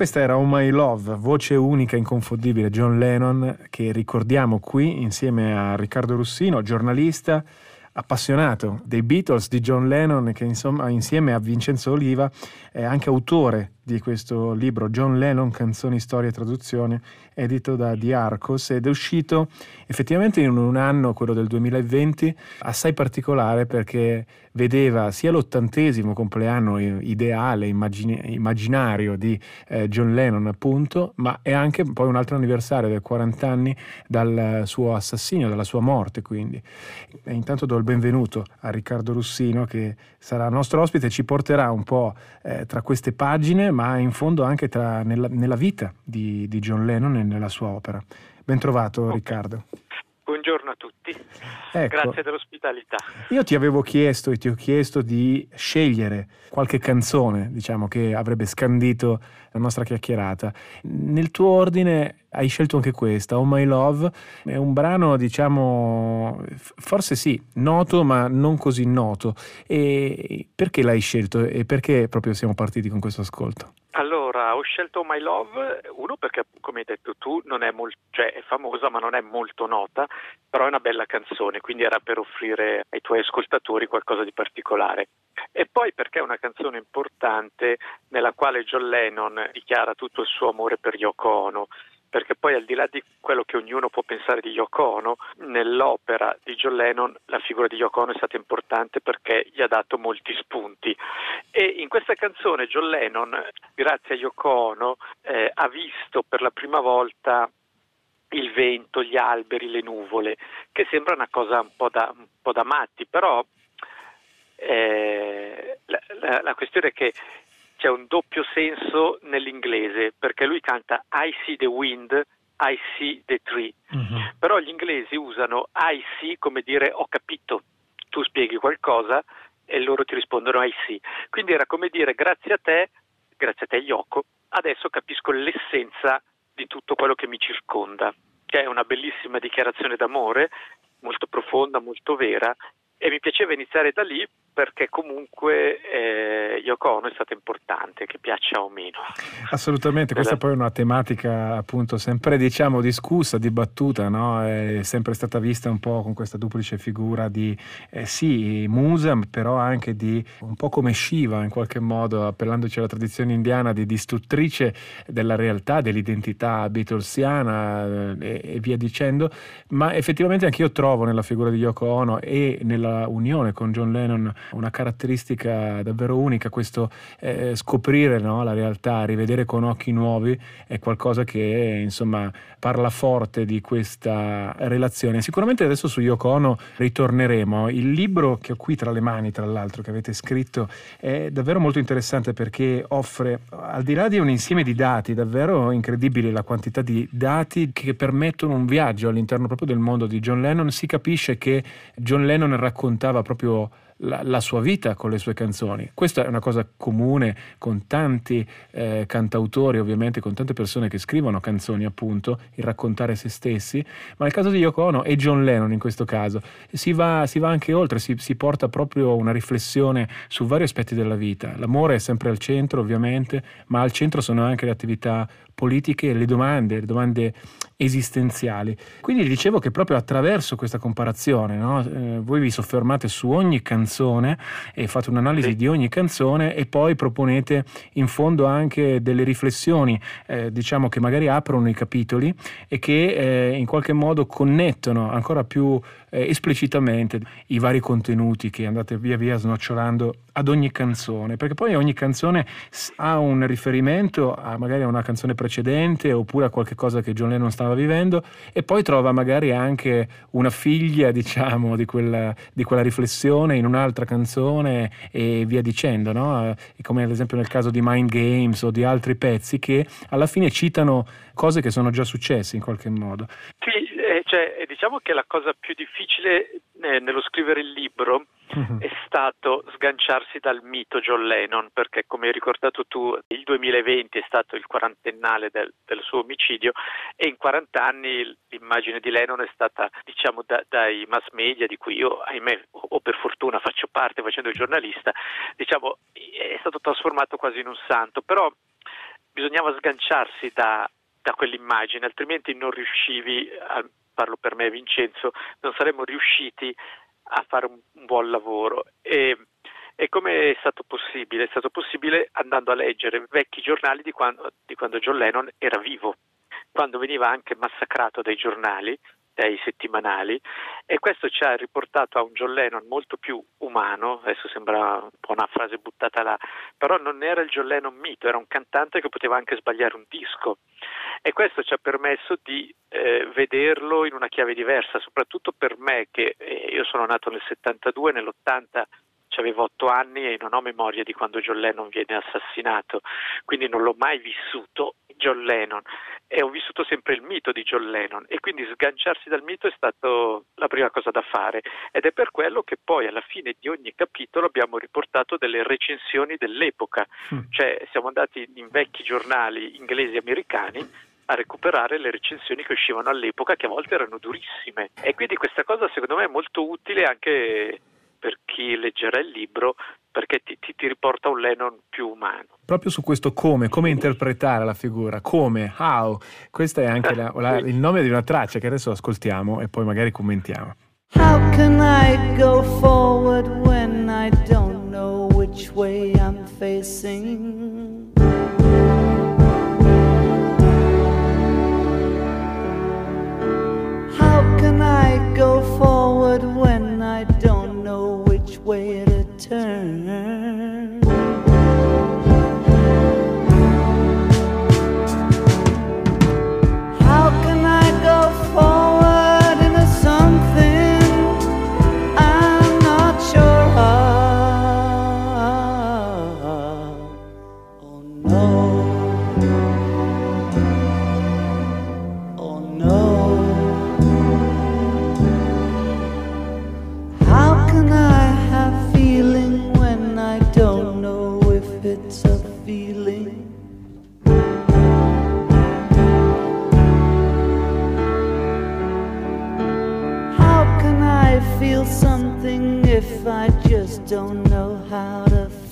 questa era Oh My Love, voce unica, inconfondibile, John Lennon, che ricordiamo qui insieme a Riccardo Russino, giornalista appassionato dei Beatles, di John Lennon, che insomma insieme a Vincenzo Oliva è anche autore di questo libro John Lennon, canzoni, storia e traduzione, edito da Di Arcos ed è uscito effettivamente in un anno, quello del 2020, assai particolare perché vedeva sia l'ottantesimo compleanno ideale, immagine- immaginario di eh, John Lennon appunto, ma è anche poi un altro anniversario del 40 anni dal suo assassinio, dalla sua morte quindi. E intanto do il benvenuto a Riccardo Russino che sarà nostro ospite e ci porterà un po' eh, tra queste pagine, ma in fondo anche tra, nella, nella, vita di, di, John Lennon e nella sua opera. Ben trovato okay. Riccardo. Buongiorno tutti, ecco, grazie dell'ospitalità. Io ti avevo chiesto e ti ho chiesto di scegliere qualche canzone, diciamo, che avrebbe scandito la nostra chiacchierata. Nel tuo ordine hai scelto anche questa, Oh My Love, è un brano, diciamo, forse sì, noto ma non così noto. E perché l'hai scelto e perché proprio siamo partiti con questo ascolto? Allora, ho scelto My Love, uno perché come hai detto tu è, molto, cioè, è famosa ma non è molto nota, però è una bella canzone, quindi era per offrire ai tuoi ascoltatori qualcosa di particolare. E poi perché è una canzone importante nella quale John Lennon dichiara tutto il suo amore per Yoko Ono perché poi al di là di quello che ognuno può pensare di Yoko Ono, nell'opera di John Lennon la figura di Yoko Ono è stata importante perché gli ha dato molti spunti. E in questa canzone John Lennon, grazie a Yoko Ono, eh, ha visto per la prima volta il vento, gli alberi, le nuvole, che sembra una cosa un po' da, un po da matti, però eh, la, la, la questione è che c'è un doppio senso nell'inglese perché lui canta I see the wind, I see the tree, uh-huh. però gli inglesi usano I see come dire ho capito, tu spieghi qualcosa e loro ti rispondono I see. Quindi era come dire grazie a te, grazie a te Yoko, adesso capisco l'essenza di tutto quello che mi circonda, che è una bellissima dichiarazione d'amore, molto profonda, molto vera e mi piaceva iniziare da lì perché comunque eh, Yoko Ono è stata importante, che piaccia o meno. Assolutamente, questa poi è una tematica appunto sempre diciamo discussa, dibattuta, no? è sempre stata vista un po' con questa duplice figura di eh, sì, musa, però anche di un po' come Shiva in qualche modo, appellandoci alla tradizione indiana, di distruttrice della realtà, dell'identità beatlesiana eh, e, e via dicendo, ma effettivamente anche io trovo nella figura di Yoko Ono e nella unione con John Lennon una caratteristica davvero unica, questo eh, scoprire no, la realtà, rivedere con occhi nuovi è qualcosa che insomma parla forte di questa relazione. Sicuramente adesso su Yoko Ono ritorneremo. Il libro che ho qui tra le mani, tra l'altro, che avete scritto, è davvero molto interessante perché offre, al di là di un insieme di dati, davvero incredibile la quantità di dati che permettono un viaggio all'interno proprio del mondo di John Lennon, si capisce che John Lennon raccontava proprio la, la, sua vita con le sue canzoni. Questa è una cosa comune con tanti eh, cantautori, ovviamente, con tante persone che scrivono canzoni, appunto, il raccontare se stessi, ma nel caso di Yoko Ono e John Lennon in questo caso si va, si va anche oltre, si, si, porta proprio una riflessione su vari aspetti della vita. L'amore è sempre al centro, ovviamente, ma al centro sono anche le attività politiche, le domande, le domande esistenziali. Quindi dicevo che proprio attraverso questa comparazione, no? eh, voi vi soffermate su ogni canzone e fate un'analisi sì. di ogni canzone e poi proponete in fondo anche delle riflessioni, eh, diciamo che magari aprono i capitoli e che eh, in qualche modo connettono ancora più eh, esplicitamente i vari contenuti che andate via via snocciolando ad ogni canzone, perché poi ogni canzone ha un riferimento a magari a una canzone precedente oppure a qualche cosa che John Lennon stava vivendo e poi trova magari anche una figlia, diciamo, di quella, di quella riflessione in un'altra canzone e via dicendo, no? come ad esempio nel caso di Mind Games o di altri pezzi che alla fine citano cose che sono già successe in qualche modo. Sì, eh, cioè, diciamo che la cosa più difficile eh, nello scrivere il libro uh-huh. è stato sganciarsi dal mito John Lennon, perché come hai ricordato tu, il 2020 è stato il quarantennale del, del suo omicidio e in 40 anni l'immagine di Lennon è stata, diciamo, da, dai mass media, di cui io, ahimè, o per fortuna faccio parte facendo il giornalista, diciamo, è stato trasformato quasi in un santo, però bisognava sganciarsi da, da quell'immagine, altrimenti non riuscivi, a, parlo per me Vincenzo, non saremmo riusciti a fare un, un buon lavoro. E, e come è stato possibile? È stato possibile andando a leggere vecchi giornali di quando, di quando John Lennon era vivo, quando veniva anche massacrato dai giornali, dai settimanali e questo ci ha riportato a un John Lennon molto più umano, adesso sembra un po' una frase buttata là, però non era il John Lennon mito, era un cantante che poteva anche sbagliare un disco e questo ci ha permesso di eh, vederlo in una chiave diversa, soprattutto per me che eh, io sono nato nel 72, nell'80 avevo otto anni e non ho memoria di quando John Lennon viene assassinato, quindi non l'ho mai vissuto John Lennon. E ho vissuto sempre il mito di John Lennon e quindi sganciarsi dal mito è stata la prima cosa da fare. Ed è per quello che poi alla fine di ogni capitolo abbiamo riportato delle recensioni dell'epoca, mm. cioè siamo andati in vecchi giornali inglesi e americani a recuperare le recensioni che uscivano all'epoca che a volte erano durissime e quindi questa cosa secondo me è molto utile anche per chi leggerà il libro perché ti, ti, ti, riporta un Lennon più umano. Proprio su questo come, come interpretare la figura, come, how, questo è anche la, la, il nome di una traccia che adesso ascoltiamo e poi magari commentiamo. How can I go forward when I don't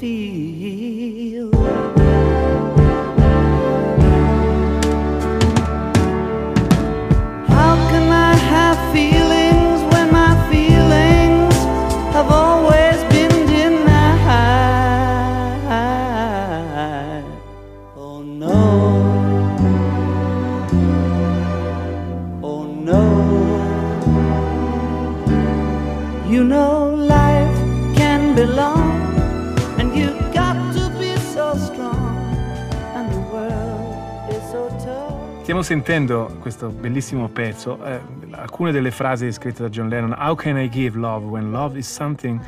be sentendo questo bellissimo pezzo, eh, alcune delle frasi scritte da John Lennon. How can I give love when love is something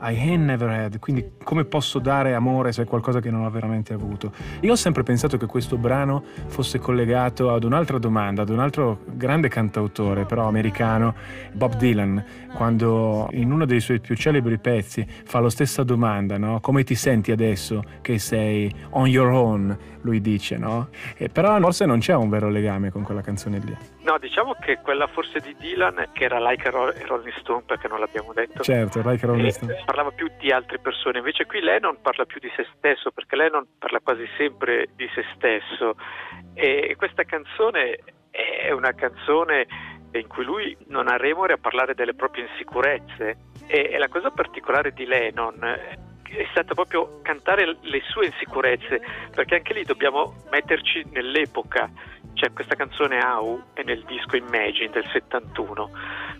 I ain't never had? Quindi come posso dare amore se è qualcosa che non ho veramente avuto? Io ho sempre pensato che questo brano fosse collegato ad un'altra domanda, ad un altro grande cantautore, però americano, Bob Dylan, quando in uno dei suoi più celebri pezzi fa la stessa domanda, no? Come ti senti adesso che sei on your own? Lui dice, no? E però forse non c'è un vero legame con quella canzone lì. No, diciamo che quella forse di Dylan, che era Like a Ro- Rolling Stone, perché non l'abbiamo detto, Certo, like a Rolling e Stone. parlava più di altre persone, invece qui Lennon parla più di se stesso, perché Lennon parla quasi sempre di se stesso. E questa canzone è una canzone in cui lui non ha remore a parlare delle proprie insicurezze. E, la cosa particolare di Lennon è stata proprio cantare le sue insicurezze, perché anche lì dobbiamo metterci nell'epoca. C'è questa canzone How è nel disco Imagine del 71,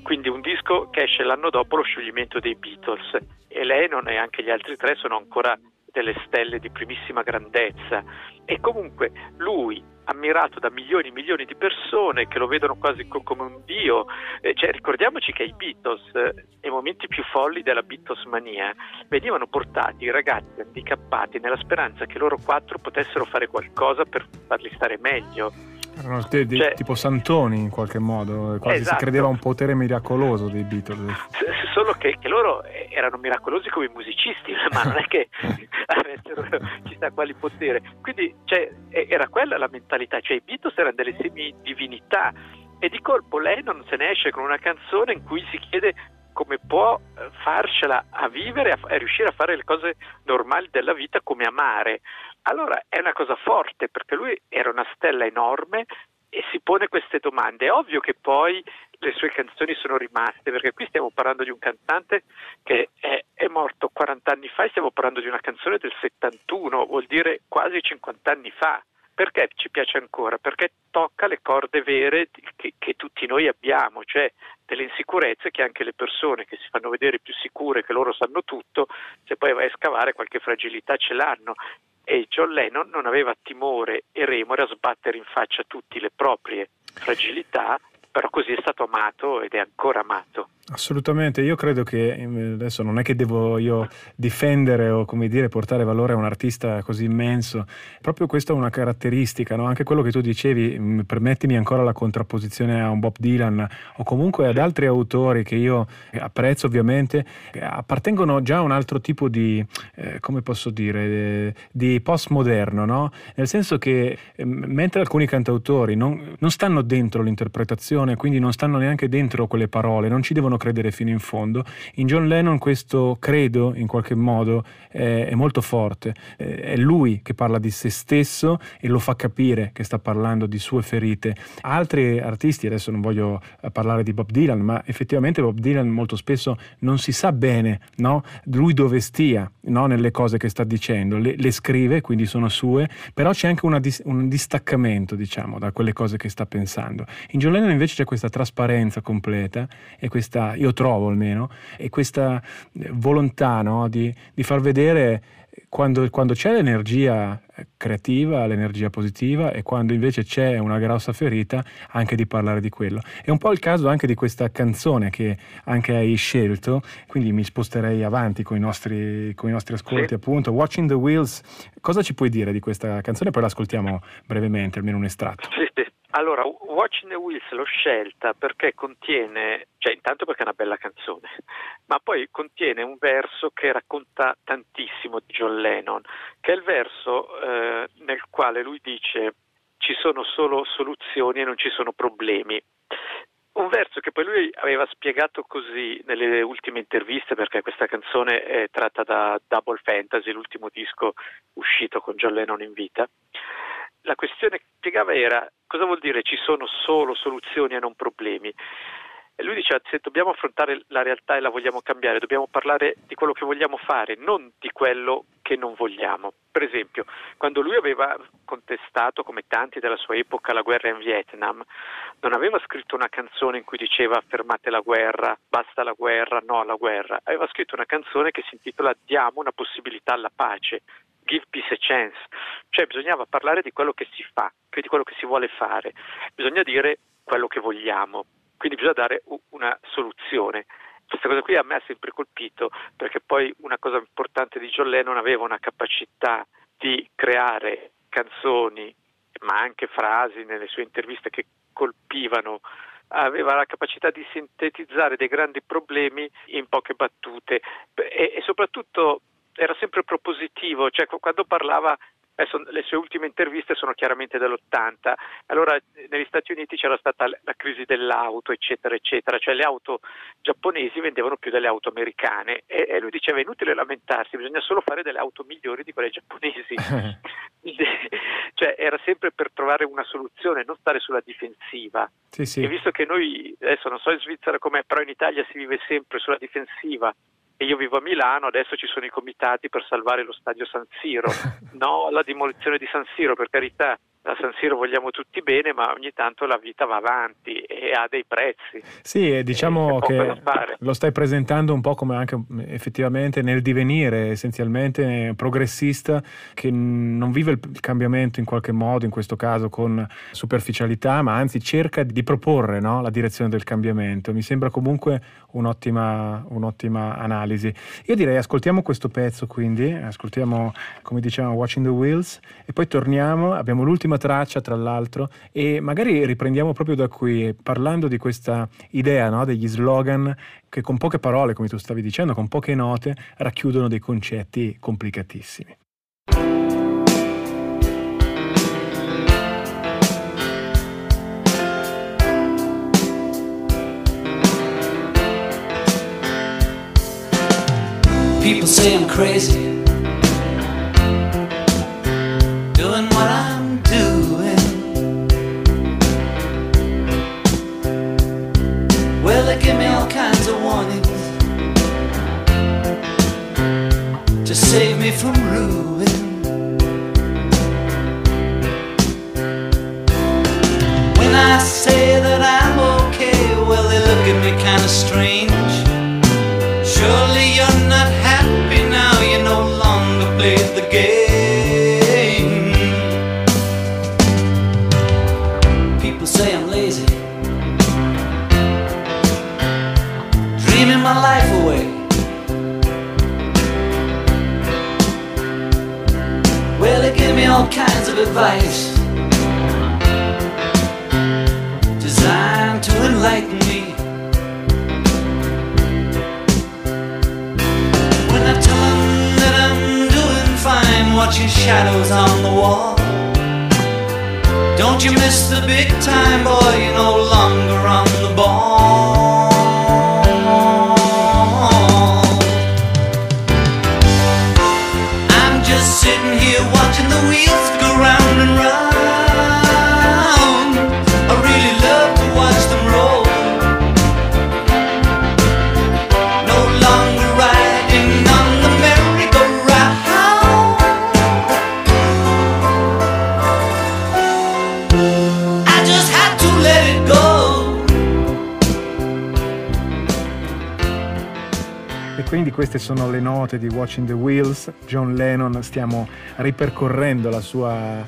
quindi un disco che esce l'anno dopo lo scioglimento dei Beatles. E Lennon e anche gli altri tre sono ancora delle stelle di primissima grandezza. E comunque lui ammirato da milioni e milioni di persone che lo vedono quasi co- come un dio Eh, cioè, ricordiamoci che i Beatles eh, nei momenti più folli della Beatles mania venivano portati i ragazzi handicappati nella speranza che loro quattro potessero fare qualcosa per farli stare meglio Erano te- de- Cioè- tipo santoni in qualche modo, quasi Esatto. si credeva un potere miracoloso dei Beatles. Solo che, che loro eh, erano miracolosi come musicisti, ma non è che avessero chissà quali potere. Quindi cioè, era quella la mentalità, cioè i Beatles erano delle semidivinità e di colpo Lennon se ne esce con una canzone in cui si chiede come può eh, farcela a vivere e a, a riuscire a fare le cose normali della vita come amare. Allora è una cosa forte perché lui era una stella enorme e si pone queste domande. È ovvio che poi le sue canzoni sono rimaste, perché qui stiamo parlando di un cantante che è, è morto 40 anni fa e stiamo parlando di una canzone del 71, vuol dire quasi 50 anni fa. Perché ci piace ancora? Perché tocca le corde vere che, che tutti noi abbiamo, cioè delle insicurezze che anche le persone che si fanno vedere più sicure che loro sanno tutto, se poi vai a scavare qualche fragilità ce l'hanno e John Lennon non aveva timore e remore a sbattere in faccia a tutti le proprie fragilità, però così è stato amato ed è ancora amato. Assolutamente, io credo che eh, adesso non è che devo io difendere o come dire portare valore a un artista così immenso, proprio questa è una caratteristica, no? anche quello che tu dicevi, mh, permettimi ancora la contrapposizione a un Bob Dylan o comunque ad altri autori che io apprezzo ovviamente, appartengono già a un altro tipo di, eh, come posso dire, eh, di postmoderno, no? nel senso che eh, mentre alcuni cantautori non, non stanno dentro l'interpretazione, quindi non stanno neanche dentro quelle parole, non ci devono credere fino in fondo. In John Lennon questo credo in qualche modo è, molto forte. È lui che parla di se stesso e lo fa capire che sta parlando di sue ferite. Altri artisti, adesso non voglio eh, parlare di Bob Dylan, ma effettivamente Bob Dylan molto spesso non si sa bene no? lui dove stia no? nelle cose che sta dicendo. Le, le scrive, quindi sono sue, però c'è anche dis- un distaccamento, diciamo, da quelle cose che sta pensando. In John Lennon invece c'è questa trasparenza completa e questa, io trovo almeno, e questa eh, volontà no, di, di far vedere quando, quando c'è l'energia eh, creativa, l'energia positiva e quando invece c'è una grossa ferita anche di parlare di quello. È un po' il caso anche di questa canzone che anche hai scelto, quindi mi sposterei avanti con i nostri, con i nostri ascolti Sì. appunto. Watching the Wheels, cosa ci puoi dire di questa canzone? Poi l'ascoltiamo brevemente, almeno un estratto. Sì, sì. Allora, Watching the Wheels l'ho scelta perché contiene, cioè intanto perché è una bella canzone, ma poi contiene un verso che racconta tantissimo di John Lennon, che è il verso eh, nel quale lui dice ci sono solo soluzioni e non ci sono problemi. un verso che poi lui aveva spiegato così nelle ultime interviste, perché questa canzone è tratta da Double Fantasy, l'ultimo disco uscito con John Lennon in vita. La questione che spiegava era cosa vuol dire ci sono solo soluzioni e non problemi. E lui diceva se dobbiamo affrontare la realtà e la vogliamo cambiare, dobbiamo parlare di quello che vogliamo fare, non di quello che non vogliamo. Per esempio, quando lui aveva contestato, come tanti della sua epoca, la guerra in Vietnam, non aveva scritto una canzone in cui diceva fermate la guerra, basta la guerra, no alla guerra. Aveva scritto una canzone che si intitola Diamo una possibilità alla pace. Give peace a chance, cioè bisognava parlare di quello che si fa, di quello che si vuole fare, bisogna dire quello che vogliamo, quindi bisogna dare una soluzione. Questa cosa qui a me ha sempre colpito perché poi una cosa importante di John Lennon aveva una capacità di creare canzoni ma anche frasi nelle sue interviste che colpivano. Aveva la capacità di sintetizzare dei grandi problemi in poche battute. E, e soprattutto era sempre propositivo, cioè quando parlava Adesso le sue ultime interviste sono chiaramente dell'80, allora negli Stati Uniti c'era stata la crisi dell'auto, eccetera, eccetera, cioè le auto giapponesi vendevano più delle auto americane e, e lui diceva è inutile lamentarsi, bisogna solo fare delle auto migliori di quelle giapponesi. cioè era sempre per trovare una soluzione, non stare sulla difensiva. Sì, sì. E visto che noi, adesso non so in Svizzera com'è, però in Italia si vive sempre sulla difensiva, e io vivo a Milano, adesso ci sono i comitati per salvare lo stadio San Siro. No alla demolizione di San Siro, per carità, a San Siro vogliamo tutti bene, ma ogni tanto la vita va avanti e ha dei prezzi. Sì, diciamo che lo stai presentando un po' come anche effettivamente nel divenire essenzialmente progressista che non vive il cambiamento in qualche modo, in questo caso con superficialità, ma anzi cerca di proporre no, la direzione del cambiamento. Mi sembra comunque un'ottima, un'ottima analisi. Io direi ascoltiamo questo pezzo quindi, ascoltiamo come dicevamo Watching the Wheels e poi torniamo, abbiamo l'ultima traccia tra l'altro e magari riprendiamo proprio da qui parlando di questa idea no, degli slogan che con poche parole, come tu stavi dicendo, con poche note, racchiudono dei concetti complicatissimi. people say I'm crazy. Doing what I'm doing. Well, they give me all kinds of warnings To save me from ruin. When I say that I'm okay Well, they look at me kinda strange. Surely you're not happy. All kinds of advice designed to enlighten me. When I tell them that I'm doing fine, watching shadows on the wall. Don't you miss the big time, boy? You're no longer on queste sono le note di Watching the Wheels. John Lennon, stiamo ripercorrendo la sua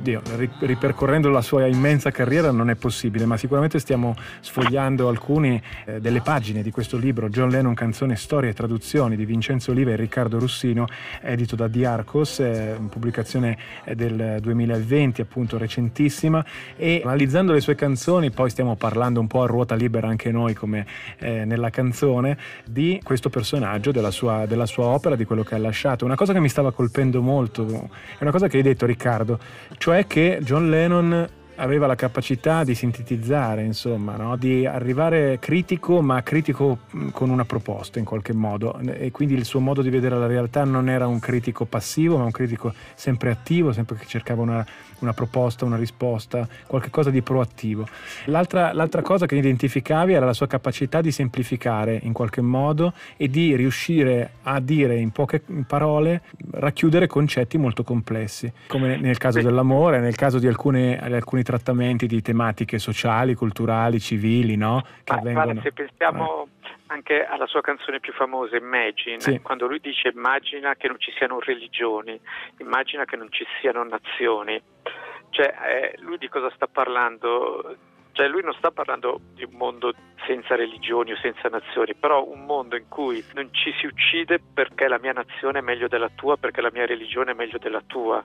Dio, ripercorrendo la sua immensa carriera non è possibile, ma sicuramente stiamo sfogliando alcune eh, delle pagine di questo libro, John Lennon, canzone, storie e traduzioni di Vincenzo Oliva e Riccardo Russino, edito da Diarcos, eh, pubblicazione eh, del 2020, appunto recentissima, e analizzando le sue canzoni, poi stiamo parlando un po' a ruota libera anche noi, come eh, nella canzone, di questo personaggio, della sua, della sua opera, di quello che ha lasciato. Una cosa che mi stava colpendo molto, è una cosa che hai detto Riccardo, cioè che John Lennon aveva la capacità di sintetizzare, insomma, no? di arrivare critico, ma critico con una proposta in qualche modo. E quindi il suo modo di vedere la realtà non era un critico passivo, ma un critico sempre attivo, sempre che cercava una, una proposta, una risposta, qualcosa di proattivo. L'altra, l'altra cosa che identificavi era la sua capacità di semplificare in qualche modo e di riuscire a dire in poche parole, racchiudere concetti molto complessi, come nel caso dell'amore, nel caso di alcune, alcuni trattamenti di tematiche sociali, culturali, civili, no? Che ah, avvengono... guarda, se pensiamo eh. anche alla sua canzone più famosa, Imagine, sì. quando lui dice immagina che non ci siano religioni, immagina che non ci siano nazioni, cioè eh, lui di cosa sta parlando? Cioè lui non sta parlando di un mondo senza religioni o senza nazioni, però un mondo in cui non ci si uccide perché la mia nazione è meglio della tua, perché la mia religione è meglio della tua.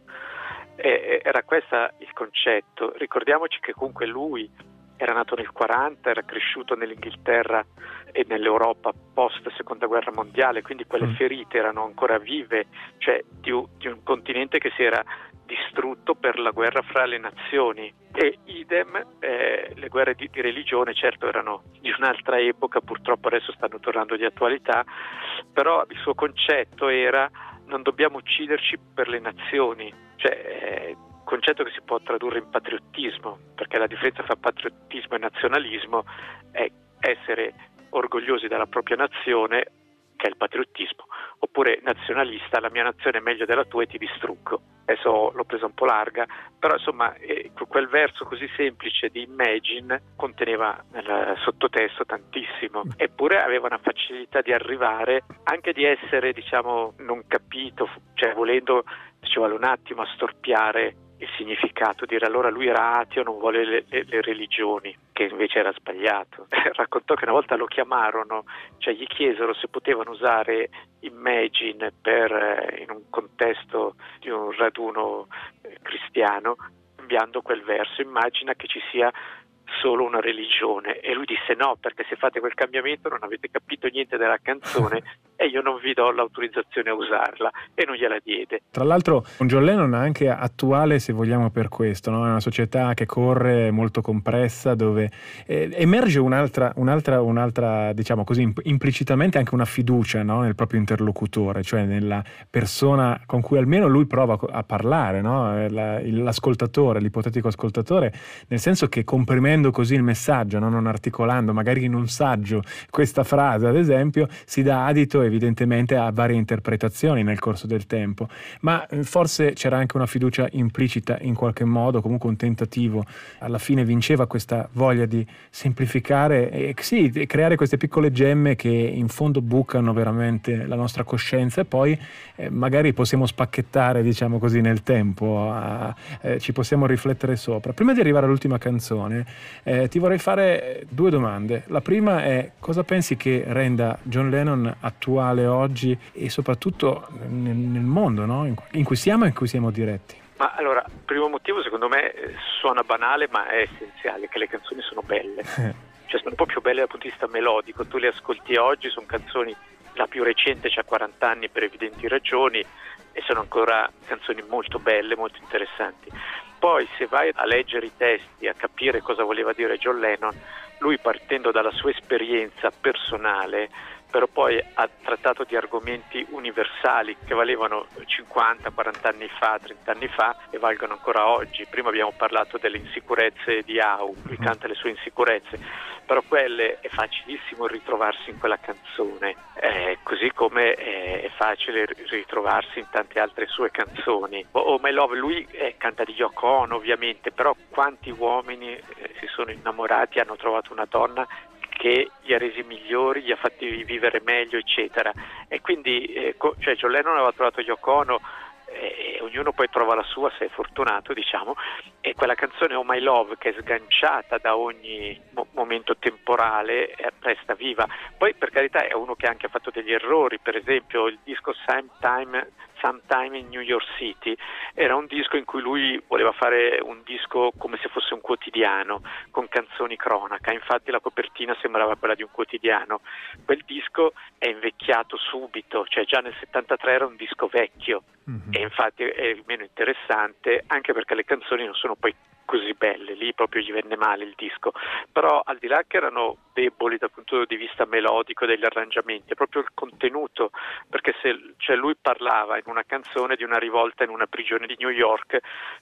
E, era questo il concetto. Ricordiamoci che comunque lui era nato nel 40, era cresciuto nell'Inghilterra e nell'Europa post seconda guerra mondiale, quindi quelle mm. ferite erano ancora vive, cioè di, di un continente che si era distrutto per la guerra fra le nazioni. E idem eh, le guerre di, di, religione certo erano di un'altra epoca purtroppo adesso stanno tornando di attualità però il suo concetto era non dobbiamo ucciderci per le nazioni. Cioè eh, concetto che si può tradurre in patriottismo, perché la differenza tra patriottismo e nazionalismo è essere orgogliosi della propria nazione, che è il patriottismo, oppure nazionalista, la mia nazione è meglio della tua e ti distruggo. Adesso l'ho presa un po' larga, però insomma eh, quel verso così semplice di Imagine conteneva nel sottotesto tantissimo, eppure aveva una facilità di arrivare, anche di essere diciamo non capito, cioè volendo ci vuole un attimo a storpiare il significato, dire allora lui era ateo, non vuole le, le, le religioni, che invece era sbagliato. Raccontò che una volta lo chiamarono, cioè gli chiesero se potevano usare Imagine per, eh, in un contesto di un raduno eh, cristiano, cambiando quel verso. Immagina che ci sia solo una religione e lui disse no perché se fate quel cambiamento non avete capito niente della canzone e io non vi do l'autorizzazione a usarla e non gliela diede. Tra l'altro un John Lennon anche attuale se vogliamo per questo, no? è una società che corre molto compressa dove eh, emerge un'altra, un'altra, un'altra, diciamo così implicitamente anche una fiducia no? nel proprio interlocutore, cioè nella persona con cui almeno lui prova a parlare, no? l'ascoltatore, l'ipotetico ascoltatore, nel senso che comprimendo così il messaggio, non articolando magari in un saggio questa frase ad esempio, si dà adito evidentemente ha varie interpretazioni nel corso del tempo, ma eh, forse c'era anche una fiducia implicita in qualche modo, comunque un tentativo, alla fine vinceva questa voglia di semplificare e sì, creare queste piccole gemme che in fondo bucano veramente la nostra coscienza e poi eh, magari possiamo spacchettare, diciamo così, nel tempo, a, eh, ci possiamo riflettere sopra. Prima di arrivare all'ultima canzone, eh, ti vorrei fare due domande. La prima è cosa pensi che renda John Lennon attuale oggi e soprattutto nel, nel mondo no? in, in cui siamo e in cui siamo diretti? Ma allora, il primo motivo secondo me suona banale ma è essenziale, che le canzoni sono belle, cioè sono un po' più belle dal punto di vista melodico, tu le ascolti oggi, sono canzoni, la più recente ha 40 anni per evidenti ragioni e sono ancora canzoni molto belle, molto interessanti. Poi se vai a leggere i testi, a capire cosa voleva dire John Lennon, lui partendo dalla sua esperienza personale però poi ha trattato di argomenti universali che valevano 50, 40 anni fa, 30 anni fa e valgono ancora oggi. Prima abbiamo parlato delle insicurezze di Au, lui mhm. canta le sue insicurezze, però quelle è facilissimo ritrovarsi in quella canzone, eh, così come è facile ritrovarsi in tante altre sue canzoni. Oh My Love, lui eh, canta di Yoko Ono ovviamente, però quanti uomini eh, si sono innamorati, hanno trovato una donna che li ha resi migliori, gli ha fatti vivere meglio, eccetera. E quindi, eh, cioè, John Lennon aveva trovato Yoko Ono e ognuno poi trova la sua se è fortunato diciamo e quella canzone Oh My Love che è sganciata da ogni mo- momento temporale resta viva poi per carità è uno che anche ha fatto degli errori per esempio il disco Sometime Sometime in New York City. Era un disco in cui lui voleva fare un disco come se fosse un quotidiano con canzoni cronaca. Infatti la copertina sembrava quella di un quotidiano. Quel disco è invecchiato subito cioè già nel 73 era un disco vecchio. Mm-hmm. e infatti è meno interessante anche perché le canzoni non sono poi così belle, lì proprio gli venne male il disco, però al di là che erano deboli dal punto di vista melodico degli arrangiamenti, è proprio il contenuto, perché se, cioè lui parlava in una canzone di una rivolta in una prigione di New York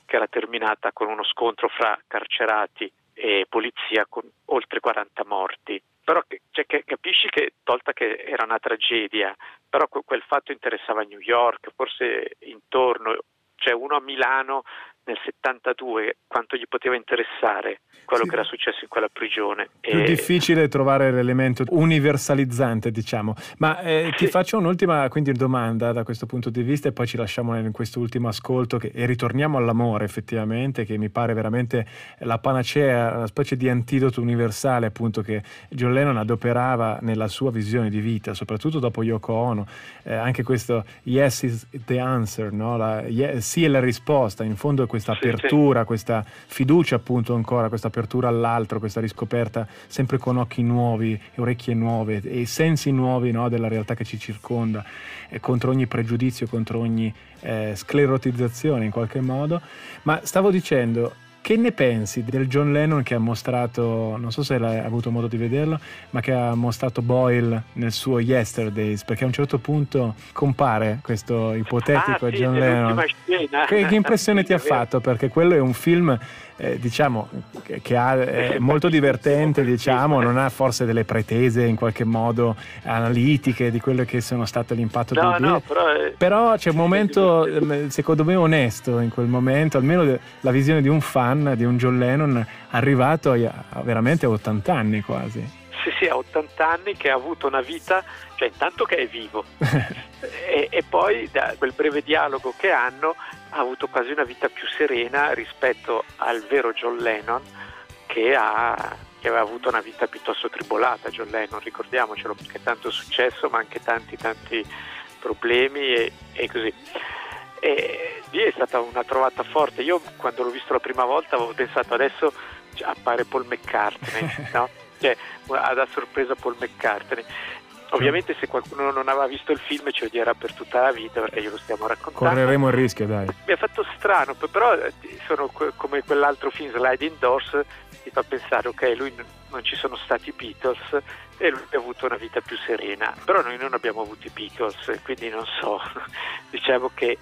che era terminata con uno scontro fra carcerati e polizia con oltre 40 morti. Però cioè, capisci che, tolta che era una tragedia, però quel fatto interessava New York, forse intorno, cioè uno a Milano nel 72 quanto gli poteva interessare quello sì. che era successo in quella prigione. Più e... difficile trovare l'elemento universalizzante, diciamo. Ma eh, sì. ti faccio un'ultima quindi, domanda da questo punto di vista e poi ci lasciamo in questo ultimo ascolto che, e ritorniamo all'amore effettivamente, che mi pare veramente la panacea, una specie di antidoto universale appunto che John Lennon adoperava nella sua visione di vita, soprattutto dopo Yoko Ono. Eh, anche questo yes is the answer, no? la, yes, sì è la risposta, in fondo è questa apertura, sì, sì. questa fiducia appunto ancora, questa apertura all'altro, questa riscoperta sempre con occhi nuovi, orecchie nuove e sensi nuovi no, della realtà che ci circonda, eh, contro ogni pregiudizio, contro ogni eh, sclerotizzazione in qualche modo. Ma stavo dicendo, che ne pensi del John Lennon che ha mostrato, non so se hai avuto modo di vederlo, ma che ha mostrato Boyle nel suo Yesterdays, perché a un certo punto compare questo ipotetico ah, John sì, Lennon. Che, che, impressione ti ha fatto? Perché quello è un film eh, diciamo, che, che ha, è molto divertente, diciamo, non ha forse delle pretese in qualche modo analitiche di quello che sono state l'impatto no, del no, però, è... però c'è un momento, ehm, secondo me, onesto in quel momento, almeno la visione di un fan, di un John Lennon arrivato a, a veramente a 80 anni quasi. Sì, sì, ha 80 anni che ha avuto una vita, cioè intanto che è vivo e, e, poi da quel breve dialogo che hanno ha avuto quasi una vita più serena rispetto al vero John Lennon che, ha, che aveva avuto una vita piuttosto tribolata. John Lennon, ricordiamocelo, perché tanto successo ma anche tanti tanti problemi e, e così. E lì è stata una trovata forte. Io quando l'ho visto la prima volta avevo pensato adesso appare Paul McCartney, no? Cioè, da sorpresa Paul McCartney. Ovviamente se qualcuno non aveva visto il film ci odierà per tutta la vita perché glielo stiamo raccontando. Correremo il rischio, dai. Mi ha fatto strano, però eh, sono come quell'altro film Sliding Doors, ti fa pensare, ok, lui non ci sono stati i Beatles e lui ha avuto una vita più serena, però noi non abbiamo avuto i Beatles, quindi non so, diciamo che,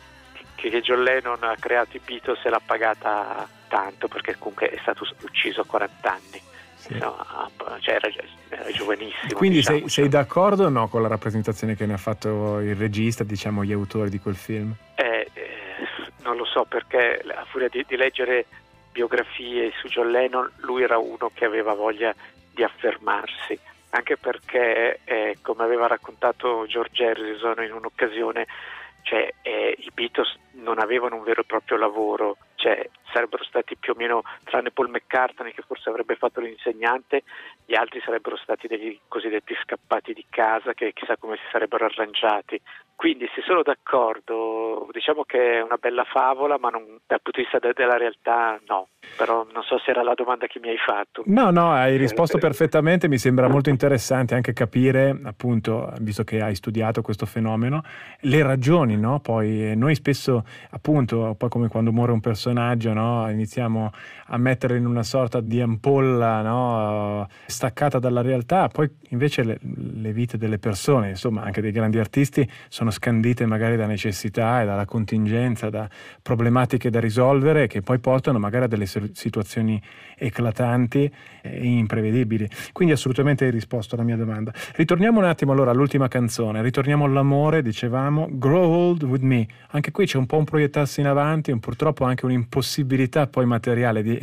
che John Lennon ha creato i Beatles e l'ha pagata tanto perché comunque è stato ucciso a 40 anni. Sì. No, cioè era, era, giovanissimo. Quindi diciamo, sei, sei, d'accordo o no con la rappresentazione che ne ha fatto il regista, diciamo gli autori di quel film? Eh, eh, non lo so perché a furia di, di, leggere biografie su John Lennon, lui era uno che aveva voglia di affermarsi, anche perché, eh, come aveva raccontato George Harrison in un'occasione, cioè, eh, i Beatles non avevano un vero e proprio lavoro, cioè, sarebbero stati più o meno, tranne Paul McCartney che forse avrebbe fatto l'insegnante, gli altri sarebbero stati degli cosiddetti scappati di casa che chissà come si sarebbero arrangiati. Quindi se sono d'accordo, diciamo che è una bella favola, ma non, dal punto di vista de- della realtà no. Però non so se era la domanda che mi hai fatto. No, no, hai risposto perfettamente, mi sembra molto interessante anche capire, appunto, visto che hai studiato questo fenomeno, le ragioni, no? Poi noi spesso, appunto, poi come quando muore un personaggio, no? iniziamo a mettere in una sorta di ampolla no? staccata dalla realtà, poi invece le, le vite delle persone, insomma anche dei grandi artisti, sono scandite magari da necessità e dalla contingenza, da problematiche da risolvere che poi portano magari a delle situazioni eclatanti e imprevedibili. Quindi assolutamente hai risposto alla mia domanda. Ritorniamo un attimo allora all'ultima canzone, ritorniamo all'amore, dicevamo Grow Old With Me. Anche qui c'è un po' un proiettarsi in avanti, un, purtroppo anche un'impossibilità poi materiale di,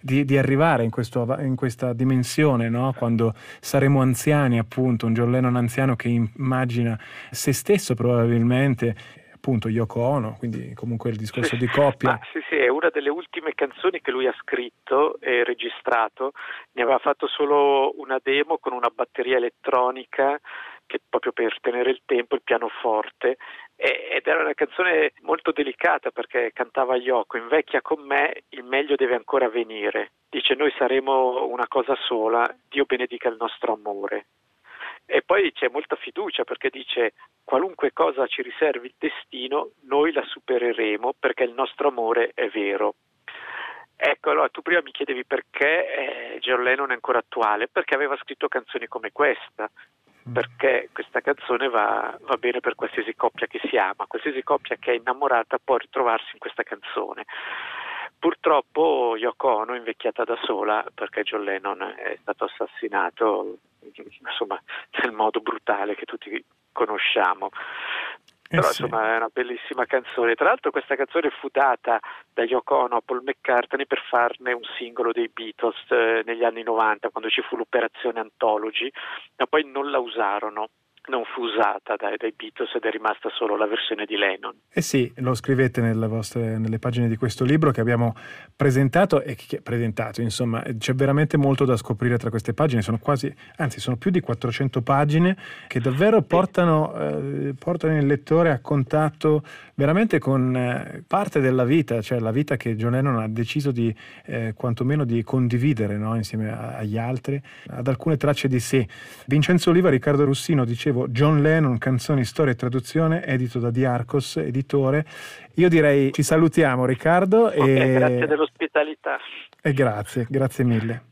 di, di arrivare in, questo, in, questa dimensione, no? quando saremo anziani appunto, un John Lennon anziano che immagina se stesso probabilmente appunto Yoko Ono, quindi comunque il discorso di coppia. Ma, sì, sì, è una delle ultime canzoni che lui ha scritto e registrato, ne aveva fatto solo una demo con una batteria elettronica che proprio per tenere il tempo, il pianoforte ed era una canzone molto delicata perché cantava Yoko, invecchia con me, il meglio deve ancora venire. Dice noi saremo una cosa sola, Dio benedica il nostro amore. E poi c'è molta fiducia perché dice qualunque cosa ci riservi il destino, noi la supereremo perché il nostro amore è vero. Ecco, allora tu prima mi chiedevi perché eh, John Lennon è ancora attuale, perché aveva scritto canzoni come questa, mm. perché questa canzone va, va, bene per qualsiasi coppia che si ama, qualsiasi coppia che è innamorata può ritrovarsi in questa canzone. Purtroppo Yoko Ono è invecchiata da sola perché John Lennon è stato assassinato insomma, nel modo brutale che tutti conosciamo. Eh Però sì. insomma è una bellissima canzone. Tra l'altro questa canzone fu data da Yoko Ono a Paul McCartney per farne un singolo dei Beatles eh, negli anni 90 quando ci fu l'operazione Anthology, ma poi non la usarono non fu usata dai, dai, Beatles ed è rimasta solo la versione di Lennon. Eh sì, lo scrivete nelle, vostre, nelle pagine di questo libro che abbiamo presentato e che presentato, insomma, c'è veramente molto da scoprire tra queste pagine, sono quasi, anzi sono più di 400 pagine che davvero portano, eh, portano il lettore a contatto veramente con eh, parte della vita, cioè la vita che John Lennon ha deciso di eh, quantomeno di condividere no? insieme a, agli altri, ad alcune tracce di sé. Vincenzo Oliva, Riccardo Russino, dicevo John Lennon, canzoni, storia e traduzione, edito da Diarcos, editore. Io direi ci salutiamo Riccardo. Okay, e... Grazie dell'ospitalità. E grazie, grazie mille.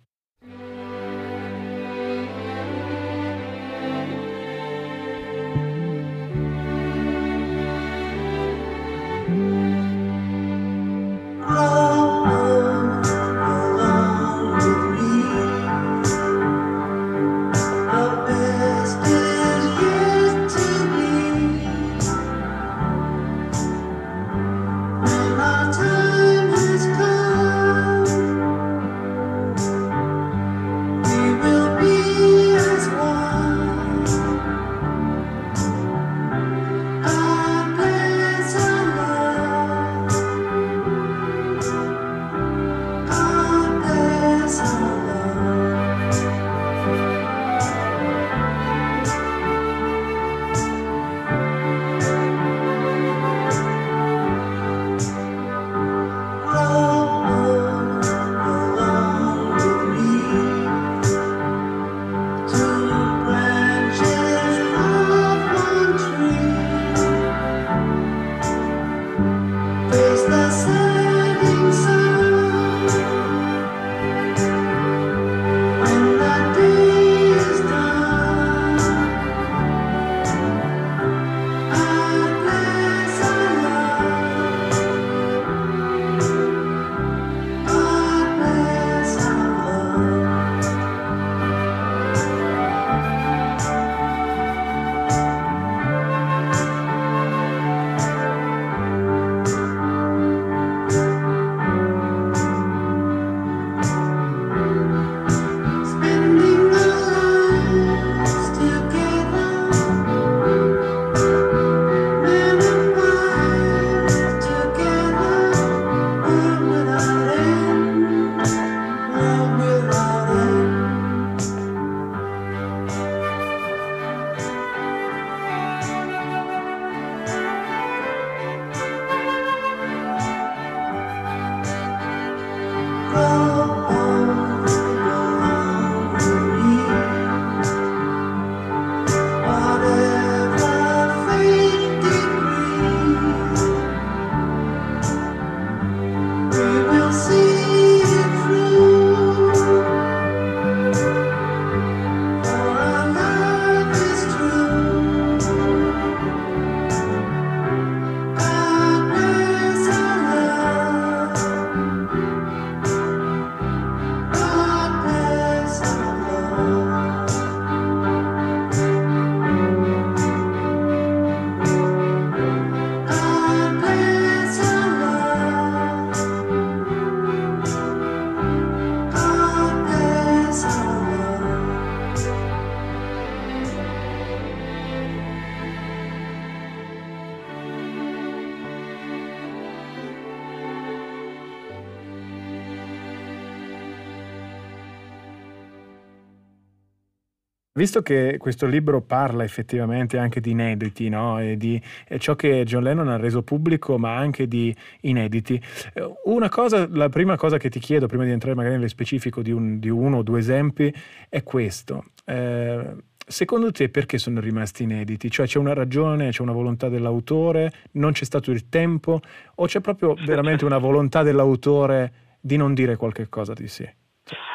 Visto che questo libro parla effettivamente anche di inediti, no? e di e ciò che John Lennon ha reso pubblico, ma anche di inediti, eh, una cosa, la prima cosa che ti chiedo, prima di entrare magari nello specifico di, un, di uno o due esempi, è questo. Eh, secondo te perché sono rimasti inediti? Cioè c'è una ragione, c'è una volontà dell'autore, non c'è stato il tempo o c'è proprio veramente una volontà dell'autore di non dire qualche cosa di sé?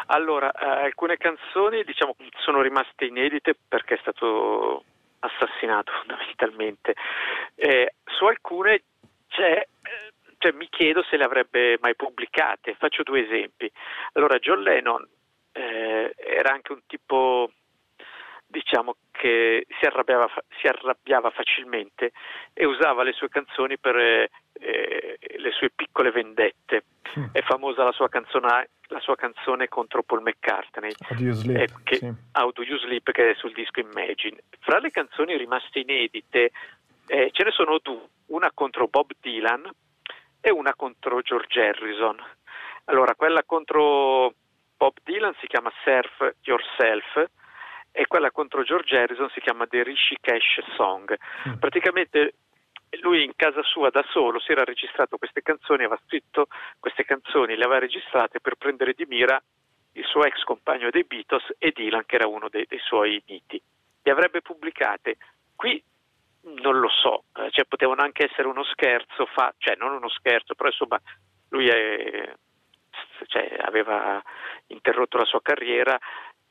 Allora, eh, alcune canzoni diciamo sono rimaste inedite perché è stato assassinato fondamentalmente. Eh, su alcune c'è cioè, mi chiedo se le avrebbe mai pubblicate. Faccio due esempi. Allora, John Lennon eh, era anche un tipo, diciamo, che si arrabbiava, si arrabbiava facilmente e usava le sue canzoni per eh, le sue piccole vendette. Mm. È famosa la sua, canzone, la sua canzone contro Paul McCartney, How Do You Sleep, eh, che, sì. You Sleep, che è sul disco Imagine. Fra le canzoni rimaste inedite eh, ce ne sono due, una contro Bob Dylan e una contro George Harrison. Allora, quella contro Bob Dylan si chiama Surf Yourself e quella contro George Harrison si chiama The Rishikesh Song. Mm. Praticamente lui in casa sua da solo si era registrato queste canzoni, aveva scritto queste canzoni, le aveva registrate per prendere di mira il suo ex compagno dei Beatles e Dylan che era uno dei, dei suoi miti. Le avrebbe pubblicate. Qui non lo so, eh, cioè, potevano anche essere uno scherzo, fa, cioè non uno scherzo, però insomma lui è, cioè, aveva interrotto la sua carriera,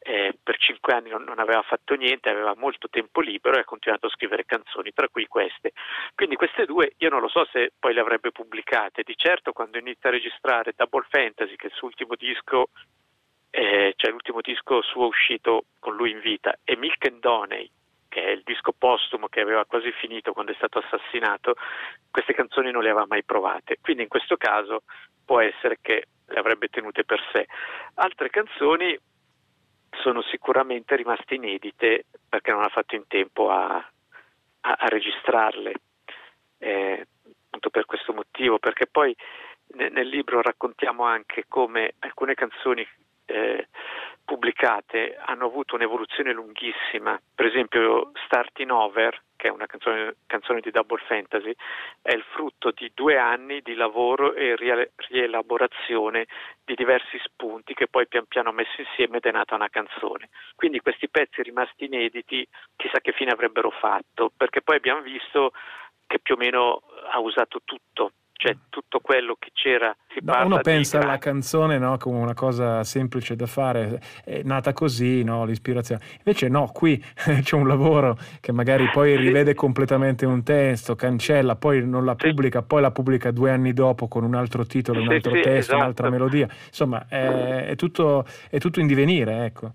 eh, per cinque anni non, non, aveva fatto niente, aveva molto tempo libero e ha continuato a scrivere canzoni, tra cui queste. Quindi queste due io non lo so se poi le avrebbe pubblicate, di certo quando inizia a registrare Double Fantasy, che è il suo ultimo disco, eh, cioè l'ultimo disco suo uscito con lui in vita, e Milk and Doney, che è il disco postumo che aveva quasi finito quando è stato assassinato, queste canzoni non le aveva mai provate. Quindi in questo caso può essere che le avrebbe tenute per sé. Altre canzoni sono sicuramente rimaste inedite perché non ha fatto in tempo a, a, a registrarle. Eh, appunto per questo motivo, perché poi nel libro raccontiamo anche come alcune canzoni eh, pubblicate hanno avuto un'evoluzione lunghissima. Per esempio Starting Over, che è una canzone, canzone, di Double Fantasy, è il frutto di due anni di lavoro e rielaborazione di diversi spunti che poi pian piano messo insieme ed è nata una canzone. Quindi questi pezzi rimasti inediti chissà che fine avrebbero fatto, perché poi abbiamo visto che più o meno ha usato tutto cioè tutto quello che c'era. No, uno pensa alla canzone no, come una cosa semplice da fare, è nata così no, l'ispirazione. Invece no, qui c'è un lavoro che magari poi rivede completamente un testo, cancella, poi non la pubblica, sì. poi la pubblica due anni dopo con un altro titolo, un altro sì, testo, esatto. un'altra melodia. Insomma, è, è, tutto, è tutto in divenire, ecco.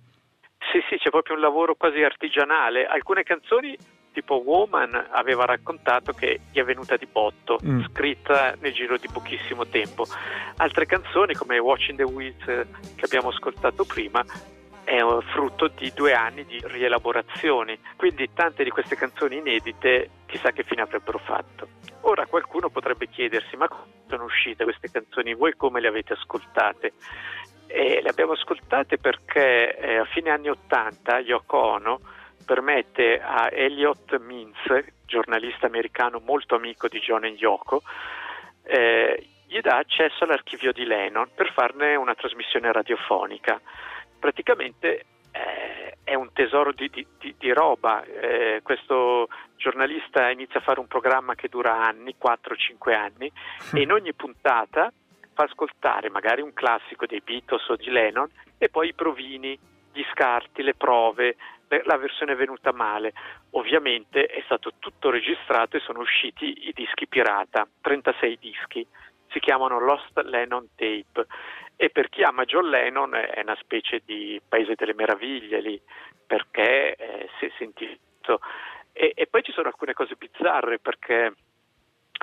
Sì, sì, c'è proprio un lavoro quasi artigianale. Alcune canzoni tipo Woman aveva raccontato che gli è venuta di botto, mm. scritta nel giro di pochissimo tempo. Altre canzoni come Watching the Weeds che abbiamo ascoltato prima è frutto di due anni di rielaborazioni, quindi tante di queste canzoni inedite chissà che fine avrebbero fatto. Ora qualcuno potrebbe chiedersi ma come sono uscite queste canzoni, voi come le avete ascoltate? E le abbiamo ascoltate perché eh, a fine anni 80 Yoko Ono permette a Elliot Mintz, giornalista americano molto amico di John Yoko, eh, gli dà accesso all'archivio di Lennon per farne una trasmissione radiofonica. Praticamente eh, è un tesoro di, di, di, di roba. Eh, questo giornalista inizia a fare un programma che dura anni, 4-5 anni, e in ogni puntata fa ascoltare magari un classico dei Beatles o di Lennon e poi i provini, gli scarti, le prove, la versione è venuta male. Ovviamente è stato tutto registrato e sono usciti i dischi pirata, 36 dischi, si chiamano Lost Lennon Tape e per chi ama John Lennon è una specie di paese delle meraviglie lì, perché eh, si è sentito. E, e poi ci sono alcune cose bizzarre perché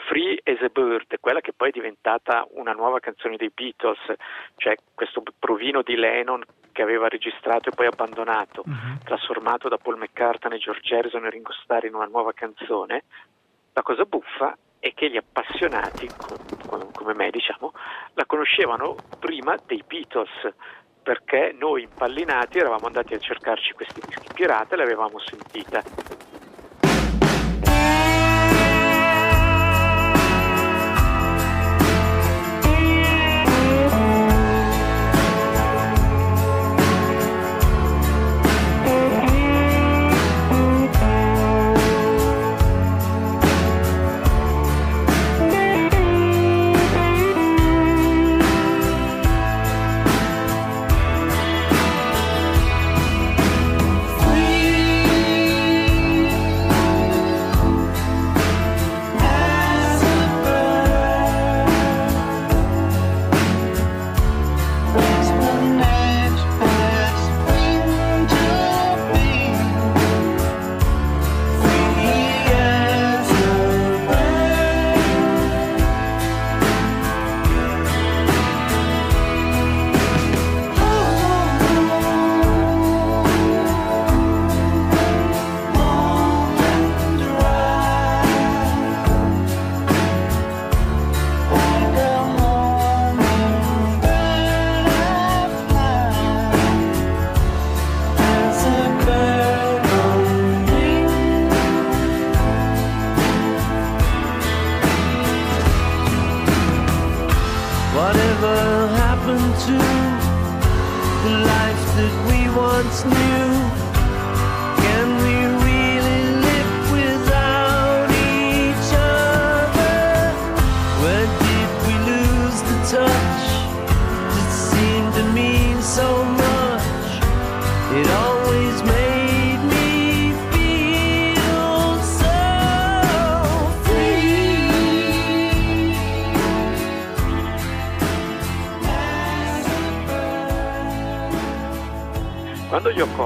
Free as a Bird, quella che poi è diventata una nuova canzone dei Beatles, cioè questo provino di Lennon che aveva registrato e poi abbandonato, uh-huh. trasformato da Paul McCartney, George Harrison e Ringo Starr in una nuova canzone, la cosa buffa è che gli appassionati, come me diciamo, la conoscevano prima dei Beatles, perché noi impallinati eravamo andati a cercarci questi dischi pirata e l'avevamo sentita.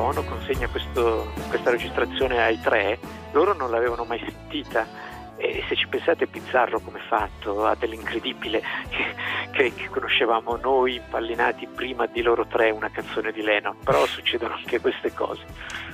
Quando Yoko Ono consegna questo- questa registrazione ai tre, loro non l'avevano mai sentita. E se ci pensate è bizzarro come fatto, ha dell'incredibile che- che conoscevamo noi impallinati prima di loro tre una canzone di Lennon, però succedono anche queste cose.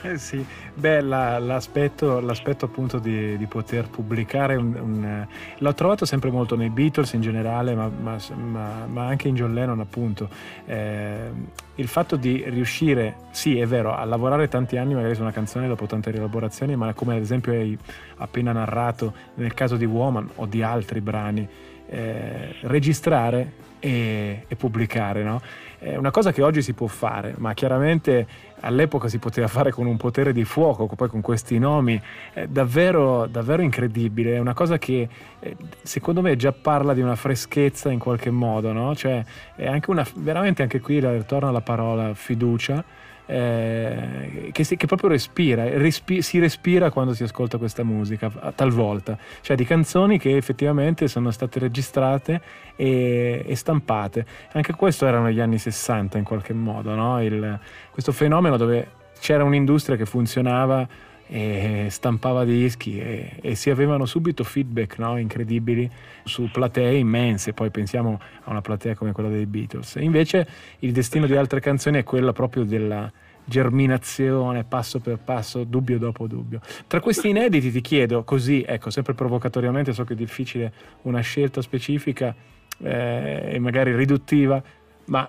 Eh sì, beh, la- l'aspetto, l'aspetto appunto di, di poter pubblicare un, un- l'ho trovato sempre molto nei Beatles in generale, ma, ma- ma- ma anche in John Lennon appunto. Eh, il fatto di riuscire, sì è vero, a lavorare tanti anni magari su una canzone dopo tante rielaborazioni, ma come ad esempio hai appena narrato nel caso di Woman o di altri brani, eh, registrare e, e pubblicare, no? È una cosa che oggi si può fare, ma chiaramente all'epoca si poteva fare con un potere di fuoco, poi con questi nomi, è davvero, davvero incredibile. È una cosa che eh, secondo me già parla di una freschezza in qualche modo, no? Cioè, è anche una, veramente anche qui ritorna la parola fiducia. Eh, che, si- che proprio respira, respi- si respira quando si ascolta questa musica, talvolta, cioè di canzoni che effettivamente sono state registrate e, e stampate. Anche questo erano gli anni 60 in qualche modo, no? Il- questo fenomeno dove c'era un'industria che funzionava e stampava dischi e, e si avevano subito feedback no? incredibili su platee immense, poi pensiamo a una platea come quella dei Beatles. Invece il destino di altre canzoni è quello proprio della germinazione passo per passo, dubbio dopo dubbio. Tra questi inediti ti chiedo così, ecco, sempre provocatoriamente, so che è difficile una scelta specifica eh, e magari riduttiva, ma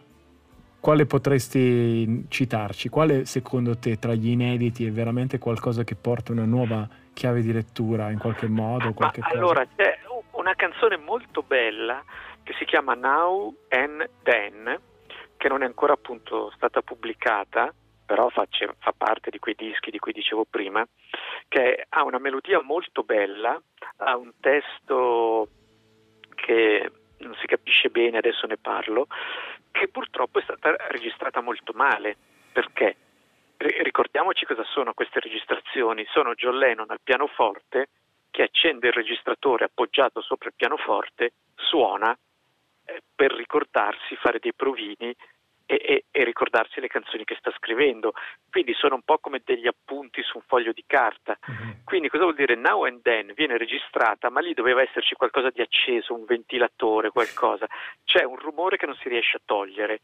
quale potresti citarci? Quale secondo te tra gli inediti è veramente qualcosa che porta una nuova chiave di lettura in qualche modo? Ma Qualche allora c'è una canzone molto bella che si chiama Now and Then, che non è ancora appunto stata pubblicata, però face- fa parte di quei dischi di cui dicevo prima, che ha una melodia molto bella, ha un testo che non si capisce bene, adesso ne parlo, che purtroppo è stata registrata molto male. Perché? Ri- ricordiamoci cosa sono queste registrazioni. Sono John Lennon al pianoforte che accende il registratore appoggiato sopra il pianoforte, suona eh, per ricordarsi, fare dei provini e, e- e ricordarsi le canzoni che sta scrivendo. Quindi sono un po' come degli appunti su un foglio di carta. Mhm. Quindi cosa vuol dire now and then viene registrata, ma lì doveva esserci qualcosa di acceso, un ventilatore, qualcosa. C'è un rumore che non si riesce a togliere.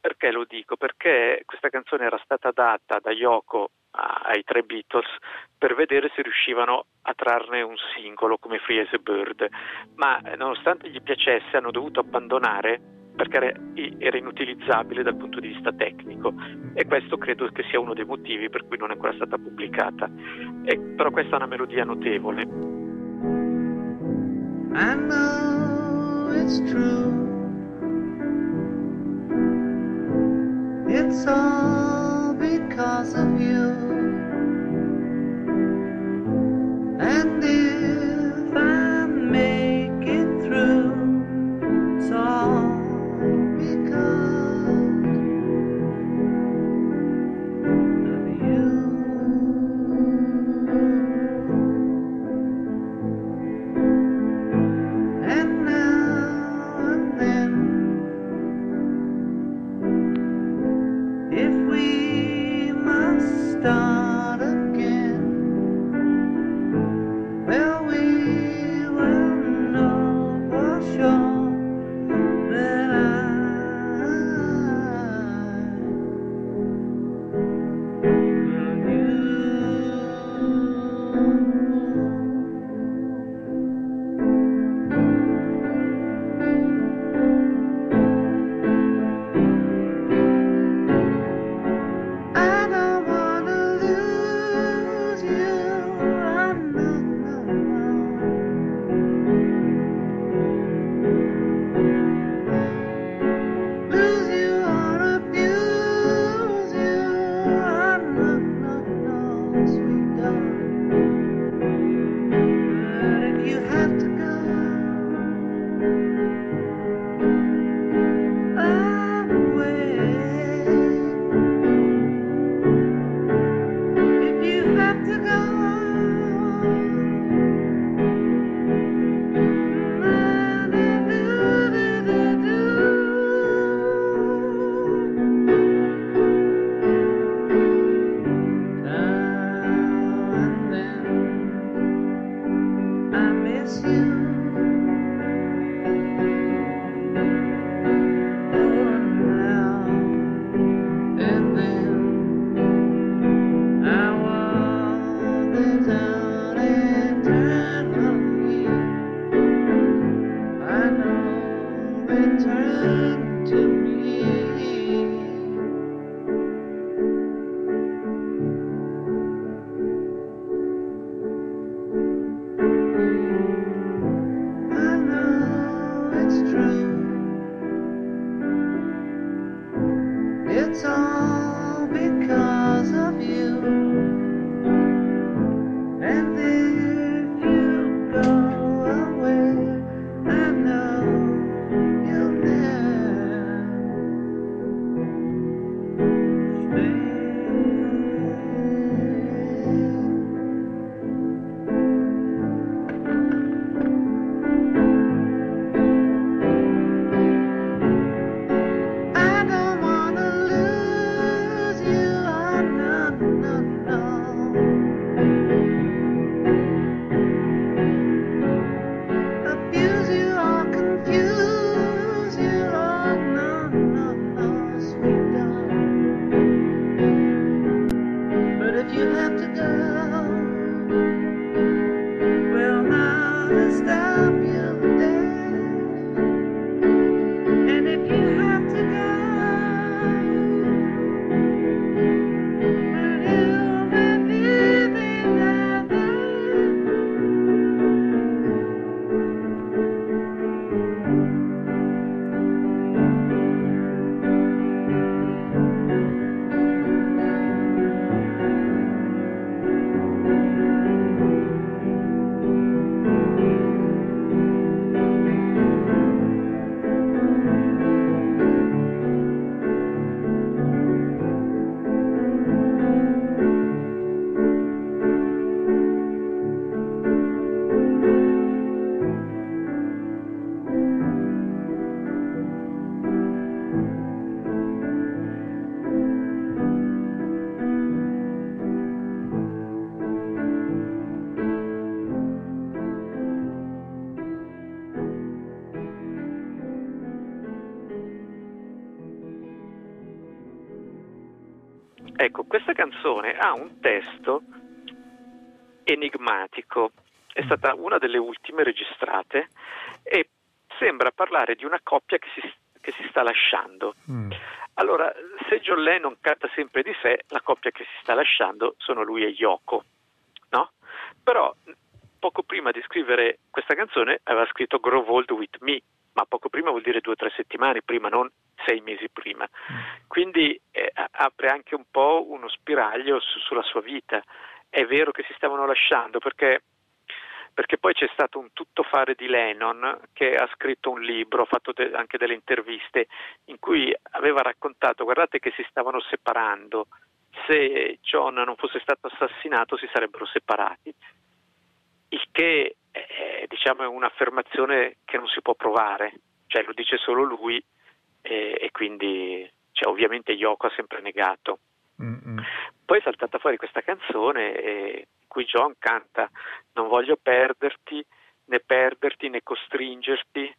Perché lo dico? Perché questa canzone era stata data da Yoko a- ai tre Beatles per vedere se riuscivano a trarne un singolo come Free as a Bird, ma eh, nonostante gli piacesse hanno dovuto abbandonare perché era- inutilizzabile dal punto di vista tecnico e questo credo che sia uno dei motivi per cui non è ancora stata pubblicata. E- però questa è una melodia notevole. I know it's true. It's all because of you. Canzone ha un testo enigmatico, è mm. stata una delle ultime registrate e sembra parlare di una coppia che si, che si sta lasciando. Mm. Allora, se John Lennon canta sempre di sé, la coppia che si sta lasciando sono lui e Yoko, no? Però poco prima di scrivere questa canzone aveva scritto Grow Old With Me, ma poco prima vuol dire due o tre settimane prima, non sei mesi prima. Mm. Quindi eh, apre anche un po' uno spiraglio su, sulla sua vita. È vero che si stavano lasciando perché, perché poi c'è stato un tuttofare di Lennon che ha scritto un libro, ha fatto de- anche delle interviste in cui aveva raccontato, guardate che si stavano separando, se John non fosse stato assassinato si sarebbero separati. Il che è, diciamo, è un'affermazione che non si può provare, cioè lo dice solo lui e, e quindi cioè, ovviamente Yoko ha sempre negato. Mm-hmm. Poi è saltata fuori questa canzone eh, in cui John canta Non voglio perderti, né perderti né costringerti,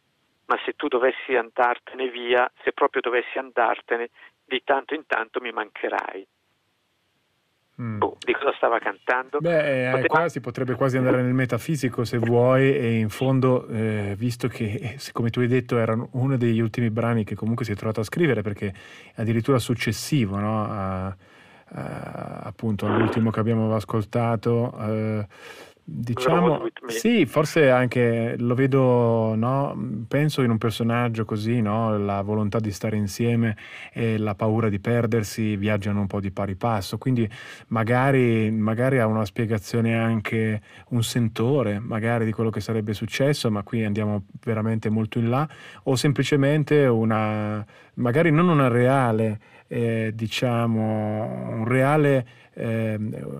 ma se tu dovessi andartene via, se proprio dovessi andartene, di tanto in tanto mi mancherai. Mm. Oh, di cosa stava cantando? Beh, eh, Poteva... qua si potrebbe quasi andare nel metafisico se vuoi e in fondo, eh, visto che, eh, come tu hai detto, era uno degli ultimi brani che comunque si è trovato a scrivere perché addirittura successivo no? a, a, appunto all'ultimo che abbiamo ascoltato. Eh, Diciamo, sì, forse anche lo vedo, no? penso in un personaggio così, no? la volontà di stare insieme e la paura di perdersi viaggiano un po' di pari passo, quindi magari, magari ha una spiegazione anche un sentore, magari di quello che sarebbe successo, ma qui andiamo veramente molto in là, o semplicemente una, magari non una reale, eh, diciamo, un reale eh,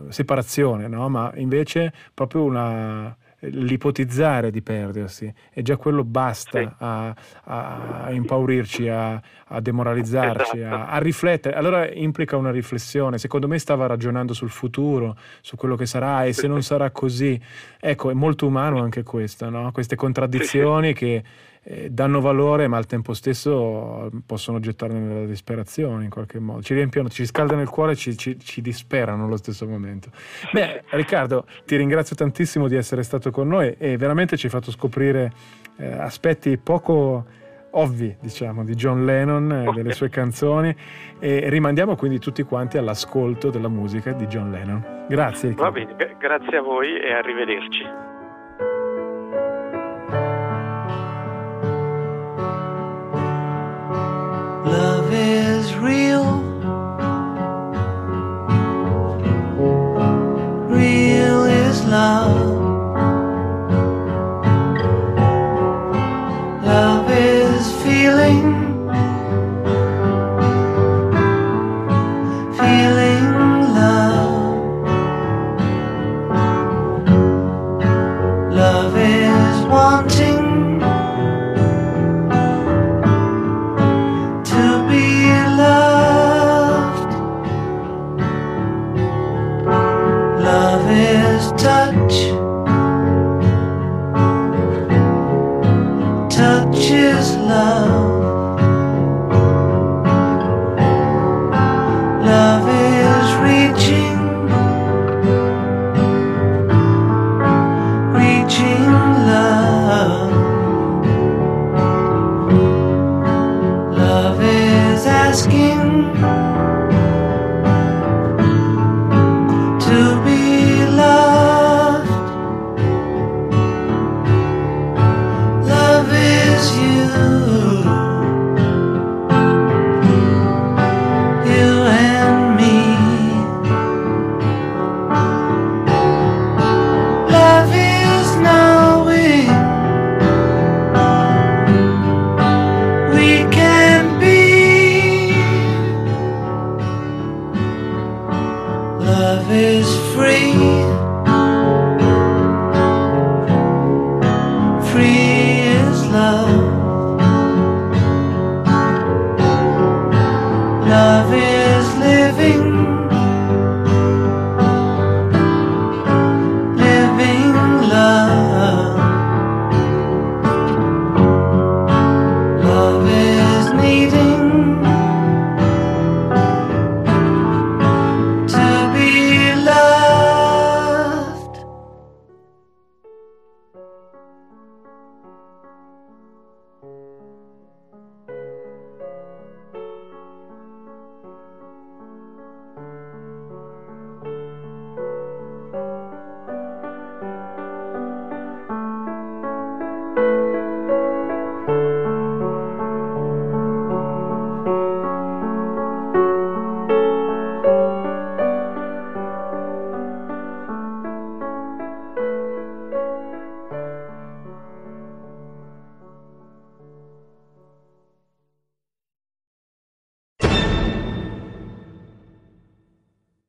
separazione, no? ma invece proprio una, l'ipotizzare di perdersi e già quello basta sì. a, a, impaurirci, a, a demoralizzarci, esatto. a, a, riflettere. Allora implica una riflessione. Secondo me stava ragionando sul futuro, su quello che sarà e se non sarà così. Ecco, è molto umano anche questo, no? queste contraddizioni che eh, danno valore ma al tempo stesso possono gettare nella disperazione in qualche modo, ci riempiono, ci scaldano il cuore e ci, ci, ci, disperano allo stesso momento. Beh, Riccardo, ti ringrazio tantissimo di essere stato con noi e veramente ci hai fatto scoprire eh, aspetti poco ovvi, diciamo, di John Lennon e delle sue canzoni e rimandiamo quindi tutti quanti all'ascolto della musica di John Lennon. Grazie. Riccardo. Va bene, grazie a voi e arrivederci.